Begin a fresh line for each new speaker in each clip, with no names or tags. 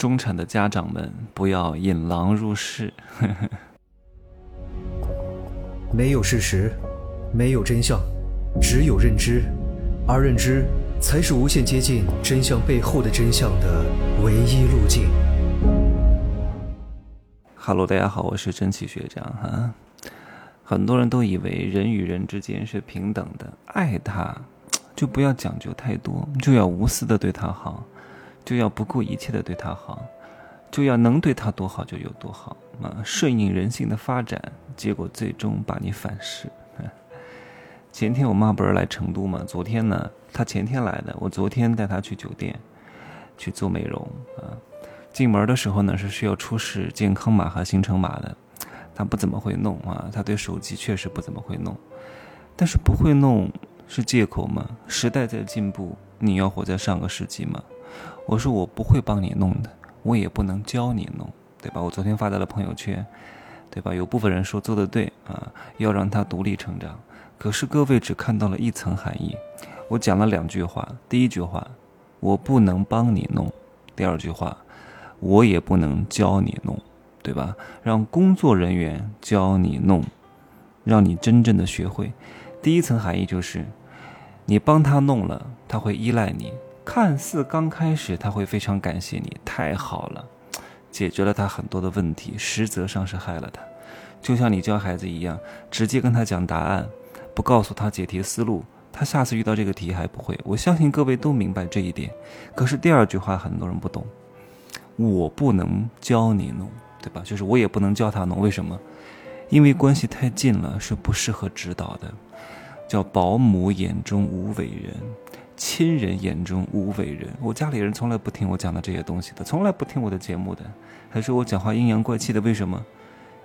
中产的家长们不要引狼入室。
没有事实，没有真相，只有认知，而认知才是无限接近真相背后的真相的唯一路径。
Hello，大家好，我是真奇学长哈。很多人都以为人与人之间是平等的，爱他就不要讲究太多，就要无私的对他好。就要不顾一切的对他好，就要能对他多好就有多好啊！顺应人性的发展，结果最终把你反噬。前天我妈不是来成都吗？昨天呢，她前天来的，我昨天带她去酒店去做美容啊。进门的时候呢，是需要出示健康码和行程码的，她不怎么会弄啊。她对手机确实不怎么会弄，但是不会弄是借口吗？时代在进步，你要活在上个世纪吗？我说我不会帮你弄的，我也不能教你弄，对吧？我昨天发在了朋友圈，对吧？有部分人说做的对啊，要让他独立成长。可是各位只看到了一层含义，我讲了两句话。第一句话，我不能帮你弄；第二句话，我也不能教你弄，对吧？让工作人员教你弄，让你真正的学会。第一层含义就是，你帮他弄了，他会依赖你。看似刚开始他会非常感谢你，太好了，解决了他很多的问题，实则上是害了他。就像你教孩子一样，直接跟他讲答案，不告诉他解题思路，他下次遇到这个题还不会。我相信各位都明白这一点。可是第二句话很多人不懂，我不能教你弄，对吧？就是我也不能教他弄，为什么？因为关系太近了，是不适合指导的。叫保姆眼中无伟人。亲人眼中无伟人，我家里人从来不听我讲的这些东西的，从来不听我的节目的，还说我讲话阴阳怪气的。为什么？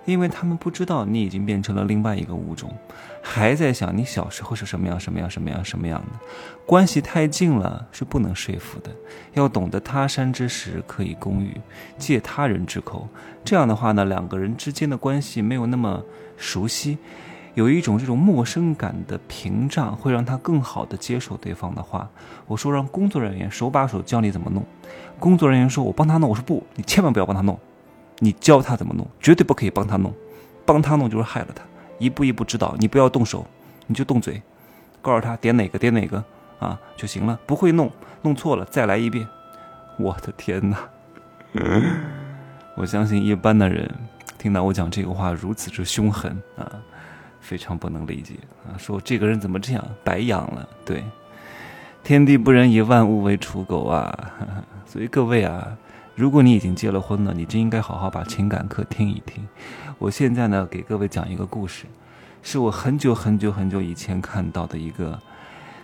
因为他们不知道你已经变成了另外一个物种，还在想你小时候是什么样什么样什么样什么样的。关系太近了是不能说服的，要懂得他山之石可以攻玉，借他人之口。这样的话呢，两个人之间的关系没有那么熟悉。有一种这种陌生感的屏障，会让他更好的接受对方的话。我说让工作人员手把手教你怎么弄。工作人员说：“我帮他弄。”我说：“不，你千万不要帮他弄，你教他怎么弄，绝对不可以帮他弄。帮他弄就是害了他。一步一步指导，你不要动手，你就动嘴，告诉他点哪个点哪个啊就行了。不会弄，弄错了再来一遍。我的天哪！我相信一般的人听到我讲这个话如此之凶狠啊。非常不能理解啊！说这个人怎么这样白养了？对，天地不仁，以万物为刍狗啊！所以各位啊，如果你已经结了婚了，你就应该好好把情感课听一听。我现在呢，给各位讲一个故事，是我很久很久很久以前看到的一个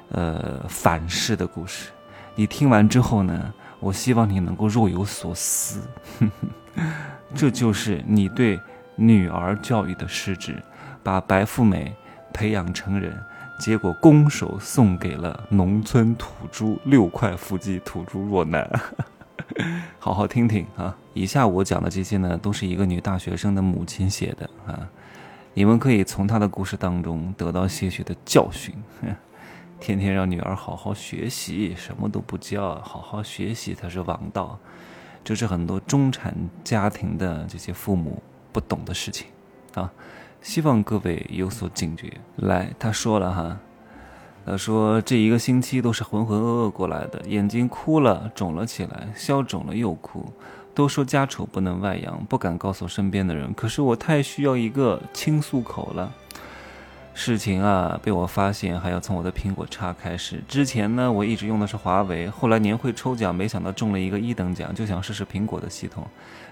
呃反噬的故事。你听完之后呢，我希望你能够若有所思。这就是你对女儿教育的失职。把白富美培养成人，结果拱手送给了农村土猪六块腹肌土猪若男。好好听听啊！以下我讲的这些呢，都是一个女大学生的母亲写的啊，你们可以从她的故事当中得到些许的教训。天天让女儿好好学习，什么都不教，好好学习才是王道，这是很多中产家庭的这些父母不懂的事情啊。希望各位有所警觉。来，他说了哈，他说这一个星期都是浑浑噩噩过来的，眼睛哭了，肿了起来，消肿了又哭。都说家丑不能外扬，不敢告诉身边的人，可是我太需要一个倾诉口了。事情啊，被我发现还要从我的苹果叉开始。之前呢，我一直用的是华为，后来年会抽奖，没想到中了一个一等奖，就想试试苹果的系统。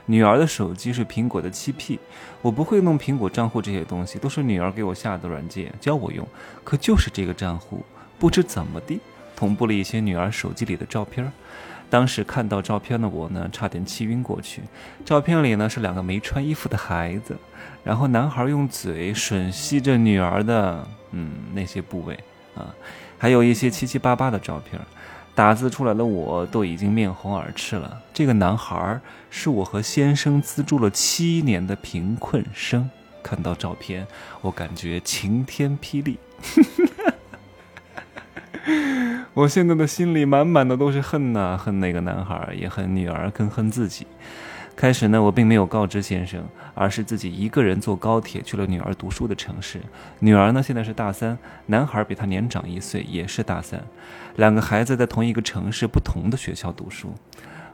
女儿的手机是苹果的七 P，我不会弄苹果账户这些东西，都是女儿给我下的软件教我用。可就是这个账户，不知怎么的同步了一些女儿手机里的照片。当时看到照片的我呢，差点气晕过去。照片里呢是两个没穿衣服的孩子。然后男孩用嘴吮吸着女儿的嗯那些部位啊，还有一些七七八八的照片，打字出来的我都已经面红耳赤了。这个男孩是我和先生资助了七年的贫困生，看到照片我感觉晴天霹雳。我现在的心里满满的都是恨呐，恨那个男孩，也恨女儿，更恨自己。开始呢，我并没有告知先生，而是自己一个人坐高铁去了女儿读书的城市。女儿呢，现在是大三，男孩比她年长一岁，也是大三。两个孩子在同一个城市，不同的学校读书。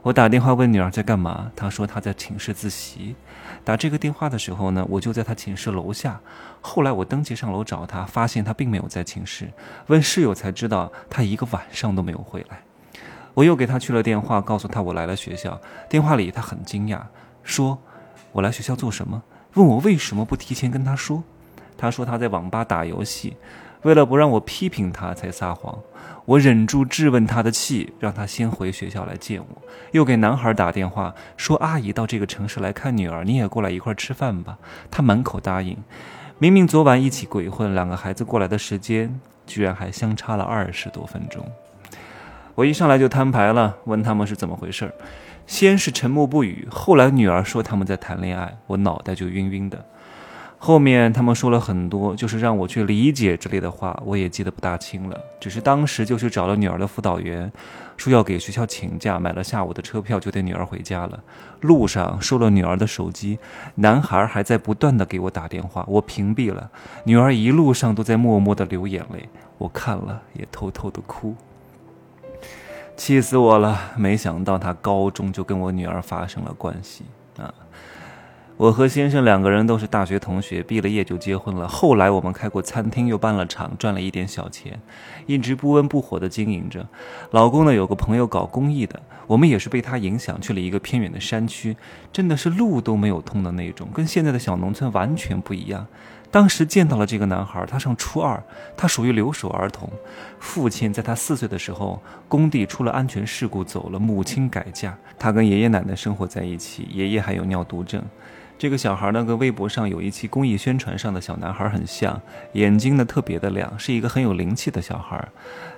我打电话问女儿在干嘛，她说她在寝室自习。打这个电话的时候呢，我就在她寝室楼下。后来我登记上楼找她，发现她并没有在寝室。问室友才知道，她一个晚上都没有回来。我又给她去了电话，告诉她我来了学校。电话里她很惊讶，说：“我来学校做什么？”问我为什么不提前跟她说。她说她在网吧打游戏，为了不让我批评他才撒谎。我忍住质问他的气，让他先回学校来见我。又给男孩打电话说：“阿姨到这个城市来看女儿，你也过来一块吃饭吧。”他满口答应。明明昨晚一起鬼混，两个孩子过来的时间居然还相差了二十多分钟。我一上来就摊牌了，问他们是怎么回事。先是沉默不语，后来女儿说他们在谈恋爱，我脑袋就晕晕的。后面他们说了很多，就是让我去理解之类的话，我也记得不大清了。只是当时就去找了女儿的辅导员，说要给学校请假，买了下午的车票就带女儿回家了。路上收了女儿的手机，男孩还在不断的给我打电话，我屏蔽了。女儿一路上都在默默的流眼泪，我看了也偷偷的哭。气死我了！没想到他高中就跟我女儿发生了关系！我和先生两个人都是大学同学，毕了业就结婚了。后来我们开过餐厅，又办了厂，赚了一点小钱，一直不温不火的经营着。老公呢，有个朋友搞公益的，我们也是被他影响去了一个偏远的山区，真的是路都没有通的那种，跟现在的小农村完全不一样。当时见到了这个男孩，他上初二，他属于留守儿童。父亲在他四岁的时候，工地出了安全事故走了，母亲改嫁，他跟爷爷奶奶生活在一起，爷爷还有尿毒症。这个小孩呢，跟微博上有一期公益宣传上的小男孩很像，眼睛呢特别的亮，是一个很有灵气的小孩。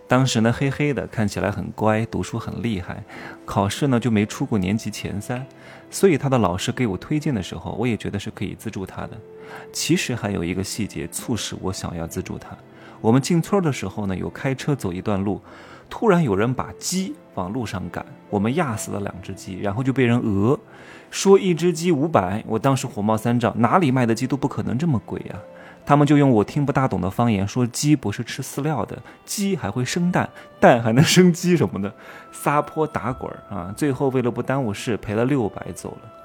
当时呢黑黑的，看起来很乖，读书很厉害，考试呢就没出过年级前三。所以他的老师给我推荐的时候，我也觉得是可以资助他的。其实还有一个细节促使我想要资助他。我们进村的时候呢，有开车走一段路，突然有人把鸡往路上赶，我们压死了两只鸡，然后就被人讹，说一只鸡五百。我当时火冒三丈，哪里卖的鸡都不可能这么贵啊！他们就用我听不大懂的方言说：“鸡不是吃饲料的，鸡还会生蛋，蛋还能生鸡什么的，撒泼打滚啊！”最后为了不耽误事，赔了六百走了。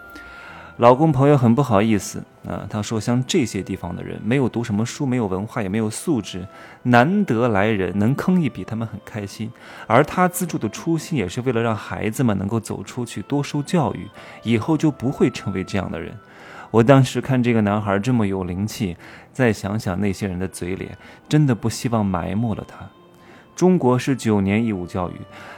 老公朋友很不好意思啊，他说：“像这些地方的人，没有读什么书，没有文化，也没有素质，难得来人能坑一笔，他们很开心。而他资助的初心，也是为了让孩子们能够走出去，多受教育，以后就不会成为这样的人。”我当时看这个男孩这么有灵气，再想想那些人的嘴脸，真的不希望埋没了他。中国是九年义务教育，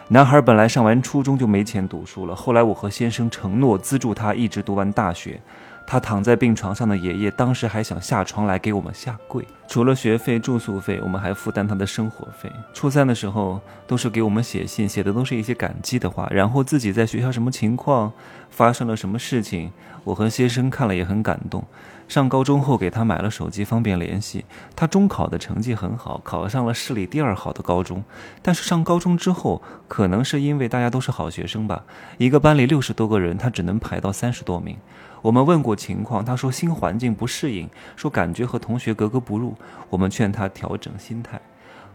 男孩本来上完初中就没钱读书了，后来我和先生承诺资助他一直读完大学。他躺在病床上的爷爷，当时还想下床来给我们下跪。除了学费、住宿费，我们还负担他的生活费。初三的时候，都是给我们写信，写的都是一些感激的话，然后自己在学校什么情况，发生了什么事情，我和先生看了也很感动。上高中后，给他买了手机，方便联系。他中考的成绩很好，考上了市里第二好的高中。但是上高中之后，可能是因为大家都是好学生吧，一个班里六十多个人，他只能排到三十多名。我们问过情况，他说新环境不适应，说感觉和同学格格不入。我们劝他调整心态。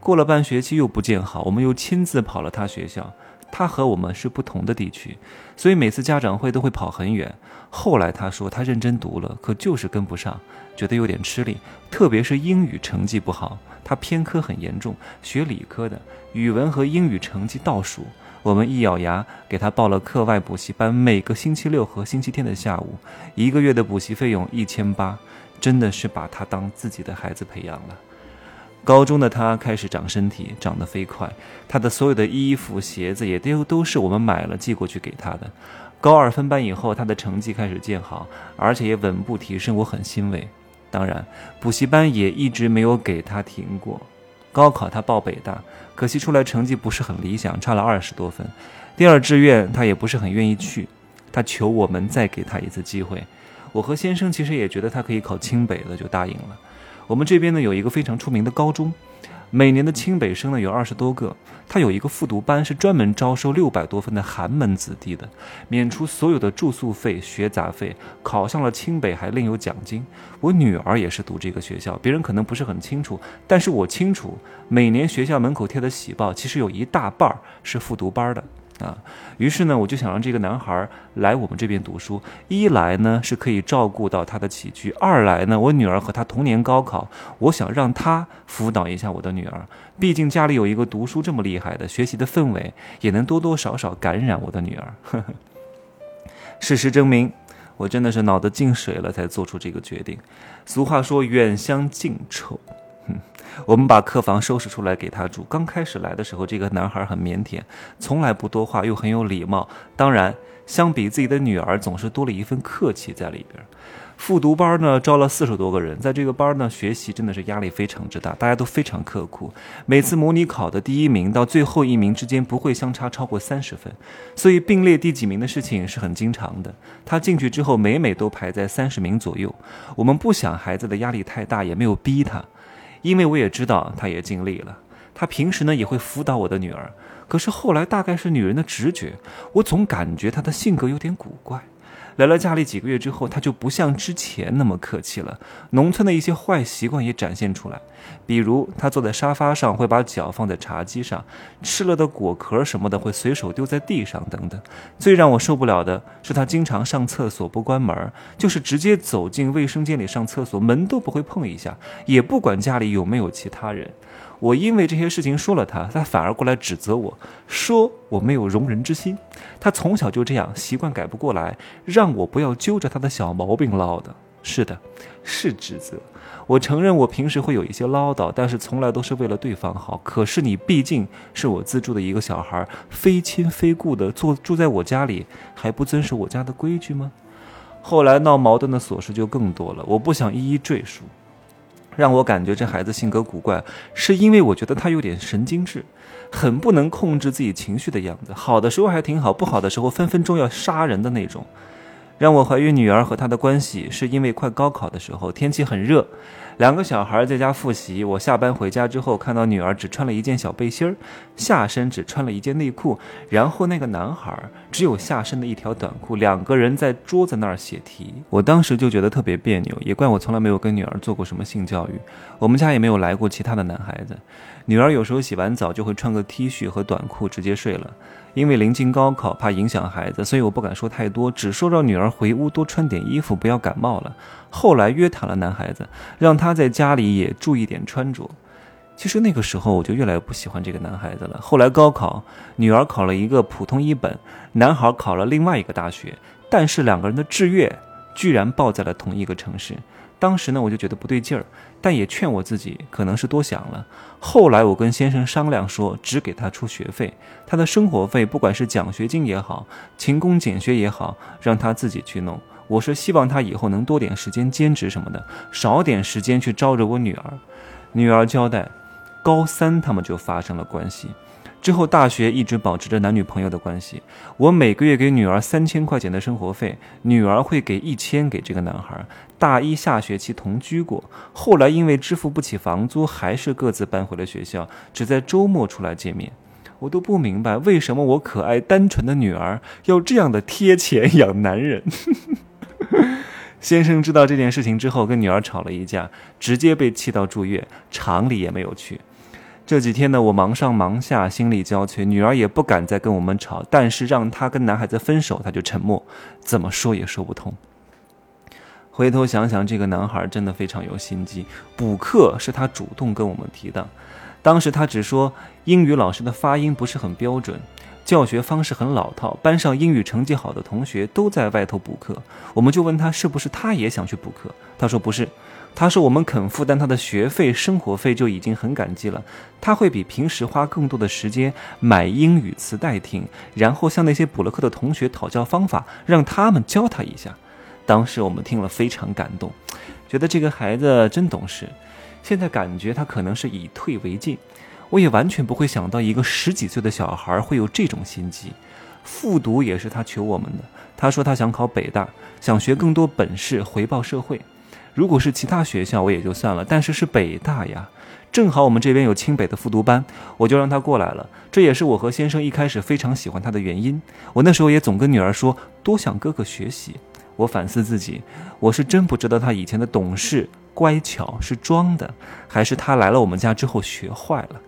过了半学期又不见好，我们又亲自跑了他学校。他和我们是不同的地区，所以每次家长会都会跑很远。后来他说他认真读了，可就是跟不上，觉得有点吃力，特别是英语成绩不好。他偏科很严重，学理科的，语文和英语成绩倒数。我们一咬牙给他报了课外补习班，每个星期六和星期天的下午，一个月的补习费用一千八，真的是把他当自己的孩子培养了。高中的他开始长身体，长得飞快，他的所有的衣服、鞋子也都都是我们买了寄过去给他的。高二分班以后，他的成绩开始见好，而且也稳步提升，我很欣慰。当然，补习班也一直没有给他停过。高考他报北大，可惜出来成绩不是很理想，差了二十多分。第二志愿他也不是很愿意去，他求我们再给他一次机会。我和先生其实也觉得他可以考清北的，就答应了。我们这边呢有一个非常出名的高中，每年的清北生呢有二十多个，他有一个复读班，是专门招收六百多分的寒门子弟的，免除所有的住宿费、学杂费，考上了清北还另有奖金。我女儿也是读这个学校，别人可能不是很清楚，但是我清楚，每年学校门口贴的喜报，其实有一大半儿是复读班的。啊，于是呢，我就想让这个男孩来我们这边读书。一来呢，是可以照顾到他的起居；二来呢，我女儿和他同年高考，我想让他辅导一下我的女儿。毕竟家里有一个读书这么厉害的，学习的氛围也能多多少少感染我的女儿。事实证明，我真的是脑子进水了才做出这个决定。俗话说，远香近臭。哼。我们把客房收拾出来给他住。刚开始来的时候，这个男孩很腼腆，从来不多话，又很有礼貌。当然，相比自己的女儿，总是多了一份客气在里边。复读班呢，招了四十多个人，在这个班呢，学习真的是压力非常之大，大家都非常刻苦。每次模拟考的第一名到最后一名之间不会相差超过三十分，所以并列第几名的事情是很经常的。他进去之后，每每都排在三十名左右。我们不想孩子的压力太大，也没有逼他。因为我也知道，他也尽力了。他平时呢也会辅导我的女儿，可是后来大概是女人的直觉，我总感觉他的性格有点古怪。来了家里几个月之后，他就不像之前那么客气了。农村的一些坏习惯也展现出来，比如他坐在沙发上会把脚放在茶几上，吃了的果壳什么的会随手丢在地上等等。最让我受不了的是，他经常上厕所不关门，就是直接走进卫生间里上厕所，门都不会碰一下，也不管家里有没有其他人。我因为这些事情说了他，他反而过来指责我说我没有容人之心。他从小就这样，习惯改不过来，让我不要揪着他的小毛病唠叨。是的，是指责。我承认我平时会有一些唠叨，但是从来都是为了对方好。可是你毕竟是我资助的一个小孩，非亲非故的住住在我家里，还不遵守我家的规矩吗？后来闹矛盾的琐事就更多了，我不想一一赘述。让我感觉这孩子性格古怪，是因为我觉得他有点神经质，很不能控制自己情绪的样子。好的时候还挺好，不好的时候分分钟要杀人的那种。让我怀疑女儿和他的关系，是因为快高考的时候，天气很热。两个小孩在家复习，我下班回家之后，看到女儿只穿了一件小背心儿，下身只穿了一件内裤，然后那个男孩只有下身的一条短裤，两个人在桌子那儿写题。我当时就觉得特别别扭，也怪我从来没有跟女儿做过什么性教育，我们家也没有来过其他的男孩子。女儿有时候洗完澡就会穿个 T 恤和短裤直接睡了。因为临近高考，怕影响孩子，所以我不敢说太多，只说让女儿回屋多穿点衣服，不要感冒了。后来约谈了男孩子，让他他在家里也注意点穿着。其实那个时候我就越来越不喜欢这个男孩子了。后来高考，女儿考了一个普通一本，男孩考了另外一个大学，但是两个人的志愿居然报在了同一个城市。当时呢，我就觉得不对劲儿，但也劝我自己可能是多想了。后来我跟先生商量说，只给他出学费，他的生活费，不管是奖学金也好，勤工俭学也好，让他自己去弄。我是希望他以后能多点时间兼职什么的，少点时间去招惹我女儿。女儿交代，高三他们就发生了关系。之后，大学一直保持着男女朋友的关系。我每个月给女儿三千块钱的生活费，女儿会给一千给这个男孩。大一下学期同居过，后来因为支付不起房租，还是各自搬回了学校，只在周末出来见面。我都不明白，为什么我可爱单纯的女儿要这样的贴钱养男人。先生知道这件事情之后，跟女儿吵了一架，直接被气到住院，厂里也没有去。这几天呢，我忙上忙下，心力交瘁，女儿也不敢再跟我们吵。但是让她跟男孩子分手，她就沉默，怎么说也说不通。回头想想，这个男孩真的非常有心机。补课是他主动跟我们提的，当时他只说英语老师的发音不是很标准，教学方式很老套，班上英语成绩好的同学都在外头补课。我们就问他是不是他也想去补课，他说不是。他说：“我们肯负担他的学费、生活费就已经很感激了。他会比平时花更多的时间买英语磁带听，然后向那些补了课的同学讨教方法，让他们教他一下。”当时我们听了非常感动，觉得这个孩子真懂事。现在感觉他可能是以退为进。我也完全不会想到一个十几岁的小孩会有这种心机。复读也是他求我们的。他说他想考北大，想学更多本事，回报社会。如果是其他学校，我也就算了，但是是北大呀，正好我们这边有清北的复读班，我就让他过来了。这也是我和先生一开始非常喜欢他的原因。我那时候也总跟女儿说，多向哥哥学习。我反思自己，我是真不知道他以前的懂事乖巧是装的，还是他来了我们家之后学坏了。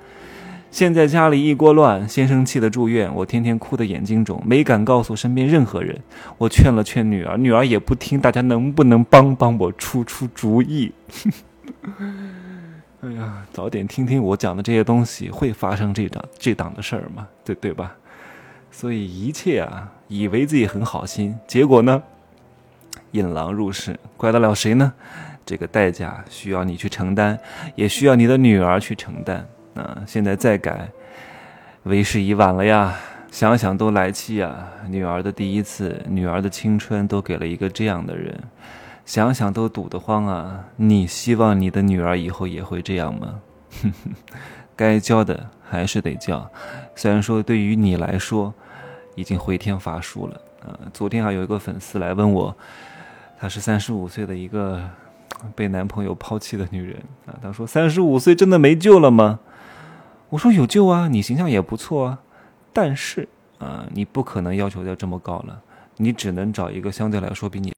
现在家里一锅乱，先生气的住院，我天天哭得眼睛肿，没敢告诉身边任何人。我劝了劝女儿，女儿也不听，大家能不能帮帮我出出主意？哎呀，早点听听我讲的这些东西，会发生这档这档的事儿吗？对对吧？所以一切啊，以为自己很好心，结果呢，引狼入室，怪得了谁呢？这个代价需要你去承担，也需要你的女儿去承担。啊，现在再改，为时已晚了呀！想想都来气呀！女儿的第一次，女儿的青春，都给了一个这样的人，想想都堵得慌啊！你希望你的女儿以后也会这样吗？该教的还是得教，虽然说对于你来说，已经回天乏术了啊！昨天还有一个粉丝来问我，她是三十五岁的一个被男朋友抛弃的女人啊，她说三十五岁真的没救了吗？我说有救啊，你形象也不错啊，但是啊，你不可能要求要这么高了，你只能找一个相对来说比你。